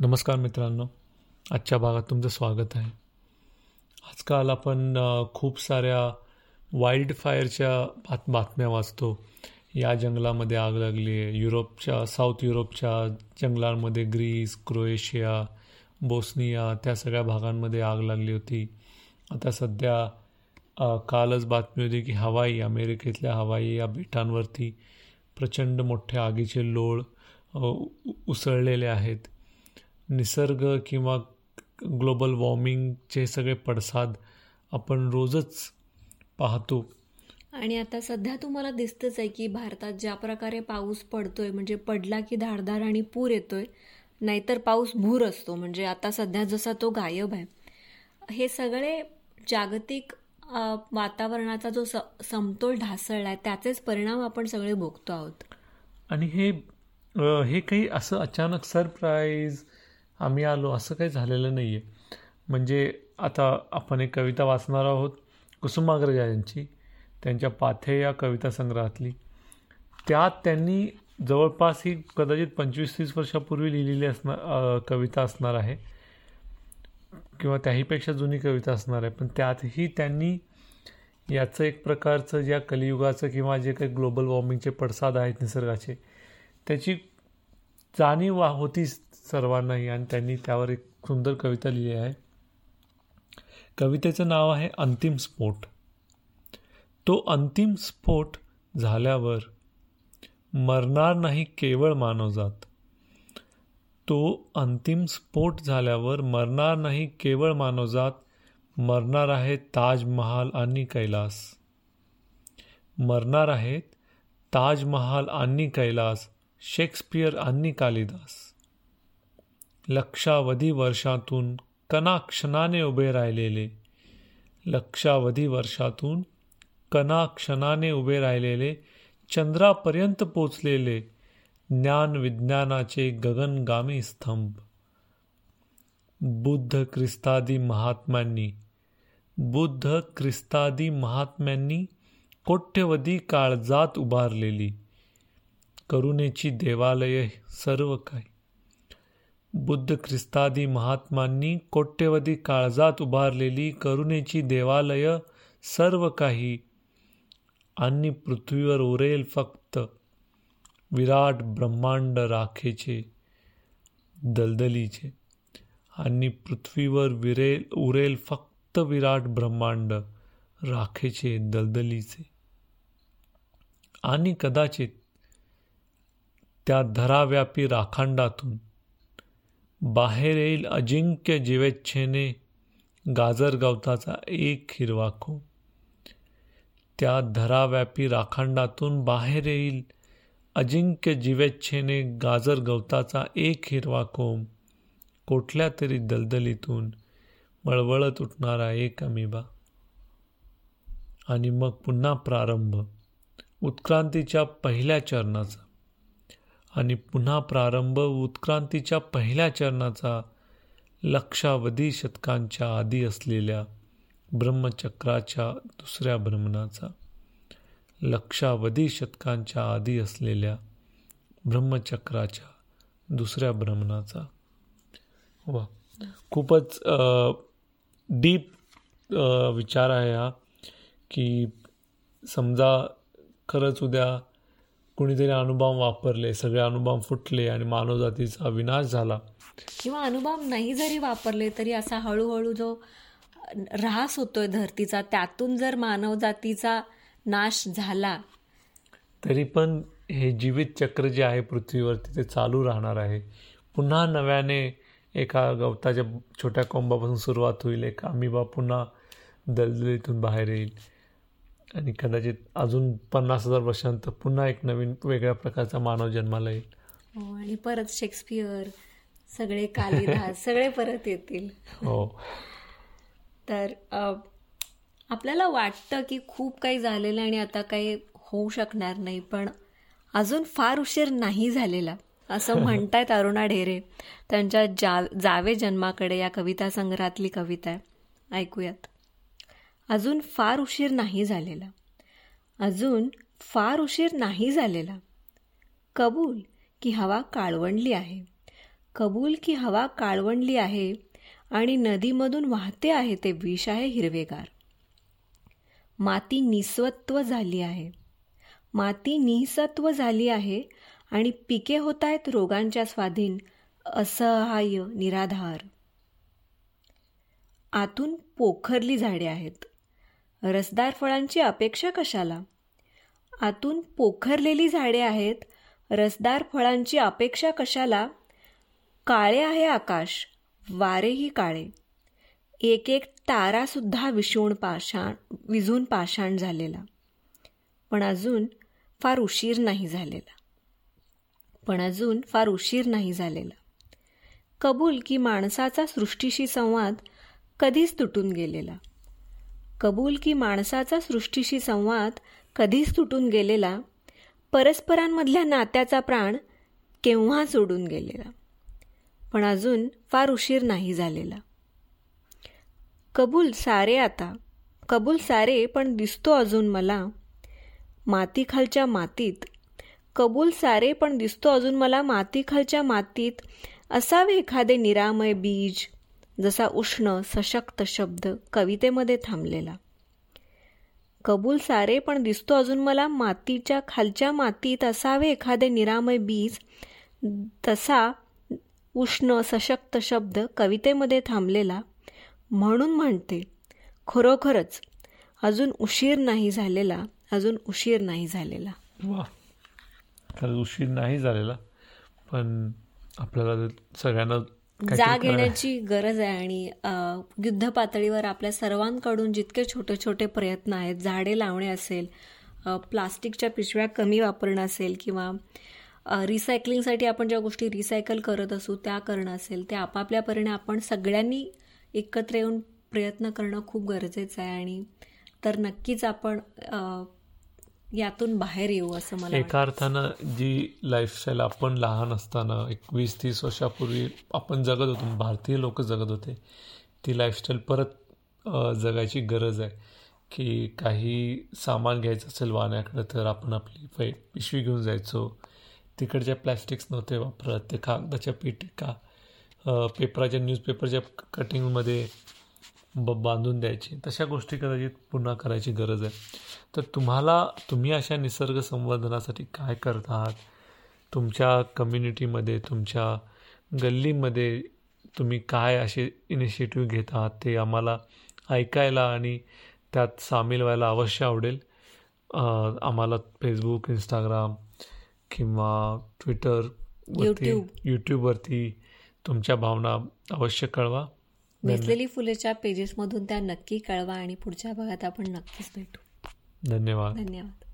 नमस्कार मित्रांनो. आजच्या भागात तुमचं स्वागत आहे. आजकाल आपण खूप साऱ्या वाईल्ड फायरच्या बात बातम्या वाचतो. या जंगलामध्ये आग लागली आहे युरोपच्या साऊथ युरोपच्या जंगलांमध्ये ग्रीस क्रोएशिया बोस्निया त्या सगळ्या भागांमध्ये आग लागली होती. आता सध्या कालच बातमी होती की हवाई अमेरिकेतल्या हवाई या बेटांवरती प्रचंड मोठ्या आगीचे लोळ उसळलेले आहेत. निसर्ग किंवा ग्लोबल वॉर्मिंगचे सगळे पडसाद आपण रोजच पाहतो. आणि आता सध्या तुम्हाला दिसतंच आहे की भारतात ज्या प्रकारे पाऊस पडतोय म्हणजे पडला की धारधार आणि पूर येतोय नाहीतर पाऊस भूर असतो. म्हणजे आता सध्या जसा तो गायब आहे. हे सगळे जागतिक वातावरणाचा जो स समतोल ढासळला आहे त्याचेच परिणाम आपण सगळे भोगतो आहोत. आणि हे हे काही असं अचानक सरप्राईज आम्ही आलो असं काही झालेलं नाही आहे म्हणजे आता आपण एक कविता वाचणार आहोत कुसुमाग्रजा यांची त्यांच्या पाथे या कविता संग्रहातली. त्यात त्यांनी जवळपास ही कदाचित पंचवीस तीस वर्षापूर्वी लिहिलेली असणार कविता असणार आहे. किंवा त्याहीपेक्षा जुनी कविता असणार आहे. पण त्यातही त्यांनी याचं एक प्रकारचं ज्या कलियुगाचं किंवा जे काही ग्लोबल वॉर्मिंगचे पडसाद आहेत निसर्गाचे त्याची जाणीव होतीच सर्वांनाही आणि त्यांनी त्यावर एक सुंदर कविता लिहिली आहे. कवितेचं नाव आहे अंतिम स्फोट. तो अंतिम स्फोट झाल्यावर मरणार नाही केवळ मानवजात. तो अंतिम स्फोट झाल्यावर मरणार नाही केवळ मानवजात मरणार आहे ताजमहाल आणि कैलास. मरणार आहेत ताजमहाल आणि कैलास शेक्सपियर आणि कालिदास. लक्षावधी वर्षातून कणाक्षणाने उभे राहिलेले. लक्षावधी वर्षातून कणाक्षणाने उभे राहिलेले चंद्रापर्यंत पोचलेले ज्ञान विज्ञानाचे गगनगामी स्तंभ. बुद्ध ख्रिस्तादी महात्म्यांनी बुद्ध ख्रिस्तादी महात्म्यांनी कोट्यवधी काळजात उभारलेली. करुणेची देवालय सर्व काही. बुद्ध ख्रिस्तादी महात्मांनी कोट्यवधी काळजात उभारलेली करुणेची देवालय सर्व काही आणि पृथ्वीवर उरेल फक्त विराट ब्रह्मांड राखेचे दलदलीचे आणि पृथ्वीवर विरेल उरेल फक्त विराट ब्रह्मांड राखेचे दलदलीचे. आणि कदाचित त्या धराव्यापी राखांडातून बाहेर येईल अजिंक्य जिवेच्छेने गाजर गवताचा एक हिरवा कोंब त्या धराव्यापी राखंडातून बाहेर येईल अजिंक्य जिवेच्छेने गाजर गवताचा एक हिरवा कोंब कुठल्या तरी दलदलीतून वळवळत उठणारा एक अमिबा. आणि मग पुन्हा प्रारंभ. उत्क्रांतीच्या पहिल्या चरणाचा. आणि पुन्हा प्रारंभ उत्क्रांतीच्या पहिल्या चरणाचा लक्षावधी शतकांच्या आधी असलेल्या ब्रह्मचक्राच्या दुसऱ्या भ्रमणाचा. लक्षावधी शतकांच्या आधी असलेल्या ब्रह्मचक्राच्या दुसऱ्या भ्रमणाचा. वा. खूपच डीप विचार आहे हा की समजा खरंच उद्या कुणीतरी अनुभव वापरले सगळे अनुभव फुटले आणि मानवजातीचा विनाश झाला. किंवा अनुभव नाही जरी वापरले तरी असा हळूहळू जो ऱ्हास होतोय धरतीचा त्यातून जर मानवजातीचा नाश झाला. तरी पण हे जीवित चक्र जे आहे पृथ्वीवरती ते चालू राहणार आहे. पुन्हा नव्याने एका गवताच्या छोट्या कोंबापासून सुरुवात होईल एक अमिबा पुन्हा दलदलीतून बाहेर येईल. आणि कदाचित अजून पन्नास हजार वर्षांत पुन्हा एक नवीन वेगळ्या प्रकारचा मानव जन्माला येईल. हो आणि परत शेक्सपियर सगळे कालिदास सगळे परत येतील. हो. तर आपल्याला वाटतं की खूप काही झालेलं आणि आता काही होऊ शकणार नाही पण अजून फार उशीर नाही झालेला असं म्हणतायत अरुणा ढेरे. त्यांच्या जा जावे जन्माकडे या कविता संग्रहातली कविता आहे. ऐकूयात. अजून फार उशीर नाही झालेला. अजून फार उशीर नाही झालेला. कबूल की हवा काळवंडली आहे. कबूल की हवा काळवंडली आहे आणि नदीमधून वाहते आहे ते विष आहे हिरवेगार. माती निस्वत्व झाली आहे. माती निसत्व झाली आहे आणि पिके होत आहेत रोगांच्या स्वाधीन असहाय्य निराधार. आतून पोखरली झाडे आहेत. रसदार फळांची अपेक्षा कशाला? आतून पोखरलेली झाडे आहेत. रसदार फळांची अपेक्षा कशाला? काळे आहे आकाश. वारेही काळे. एक एक तारासुद्धा विषूण पाषाण विझून पाषाण झालेला. पण अजून फार उशीर नाही झालेला. पण अजून फार उशीर नाही झालेला. कबूल की माणसाचा सृष्टीशी संवाद कधीच तुटून गेलेला. कबूल की माणसाचा सृष्टीशी संवाद कधीच तुटून गेलेला परस्परांमधल्या नात्याचा प्राण केव्हा सोडून गेलेला? पण अजून फार उशीर नाही झालेला. कबूल सारे आता कबूल सारे पण दिसतो अजून मला. मातीखालच्या मातीत कबूल सारे पण दिसतो अजून मला मातीखालच्या मातीत असावे एखादे निरामय बीज जसा उष्ण सशक्त शब्द कवितेमध्ये थांबलेला. कबूल सारे पण दिसतो अजून मला मातीच्या खालच्या मातीत असावे एखादे निरामय बीज. तसा उष्ण सशक्त शब्द कवितेमध्ये थांबलेला. म्हणून म्हणते खरोखरच अजून उशीर नाही झालेला अजून उशीर नाही झालेला. वा उशीर नाही झालेला पण आपल्याला सगळ्यांना जाग येण्याची गरज आहे आणि युद्ध पातळीवर आपल्या सर्वांकडून जितके छोटे छोटे प्रयत्न आहेत झाडे लावणे असेल प्लास्टिकच्या पिशव्या कमी वापरणं असेल किंवा रिसायकलिंगसाठी आपण ज्या गोष्टी रिसायकल करत असू त्या करणं असेल ते आपापल्यापरीने आपण सगळ्यांनी एकत्र येऊन प्रयत्न करणं खूप गरजेचं आहे. आणि तर नक्कीच आपण यातून बाहेर येऊ असं मला एका अर्थानं जी लाईफस्टाईल आपण लहान असताना एक वीस तीस वर्षापूर्वी आपण जगत होतो भारतीय लोक जगत होते ती लाईफस्टाईल परत जगायची गरज आहे. की काही सामान घ्यायचं असेल वाहण्याकडं तर आपण आपली पै पिशवी घेऊन जायचो. तिकडच्या प्लॅस्टिक्स नव्हते वापरत ते कागदाच्या का पेपराच्या न्यूजपेपरच्या कटिंगमध्ये ब बांधून द्यायची. तशा गोष्टी कदाचित पुन्हा करायची गरज आहे. तर तुम्हाला तुम्ही अशा निसर्ग संवर्धनासाठी काय करत आहात तुमच्या कम्युनिटीमध्ये तुमच्या गल्लीमध्ये तुम्ही काय असे इनिशिएटिव्ह घेत आहात ते आम्हाला ऐकायला आणि त्यात सामील व्हायला अवश्य आवडेल. आम्हाला फेसबुक इंस्टाग्राम किंवा ट्विटर यूट्यूबवरती तुमच्या भावना अवश्य कळवा. वेचलेली फुलेच्या पेजेसमधून त्या नक्की कळवा आणि पुढच्या भागात आपण नक्कीच भेटू. धन्यवाद. धन्यवाद.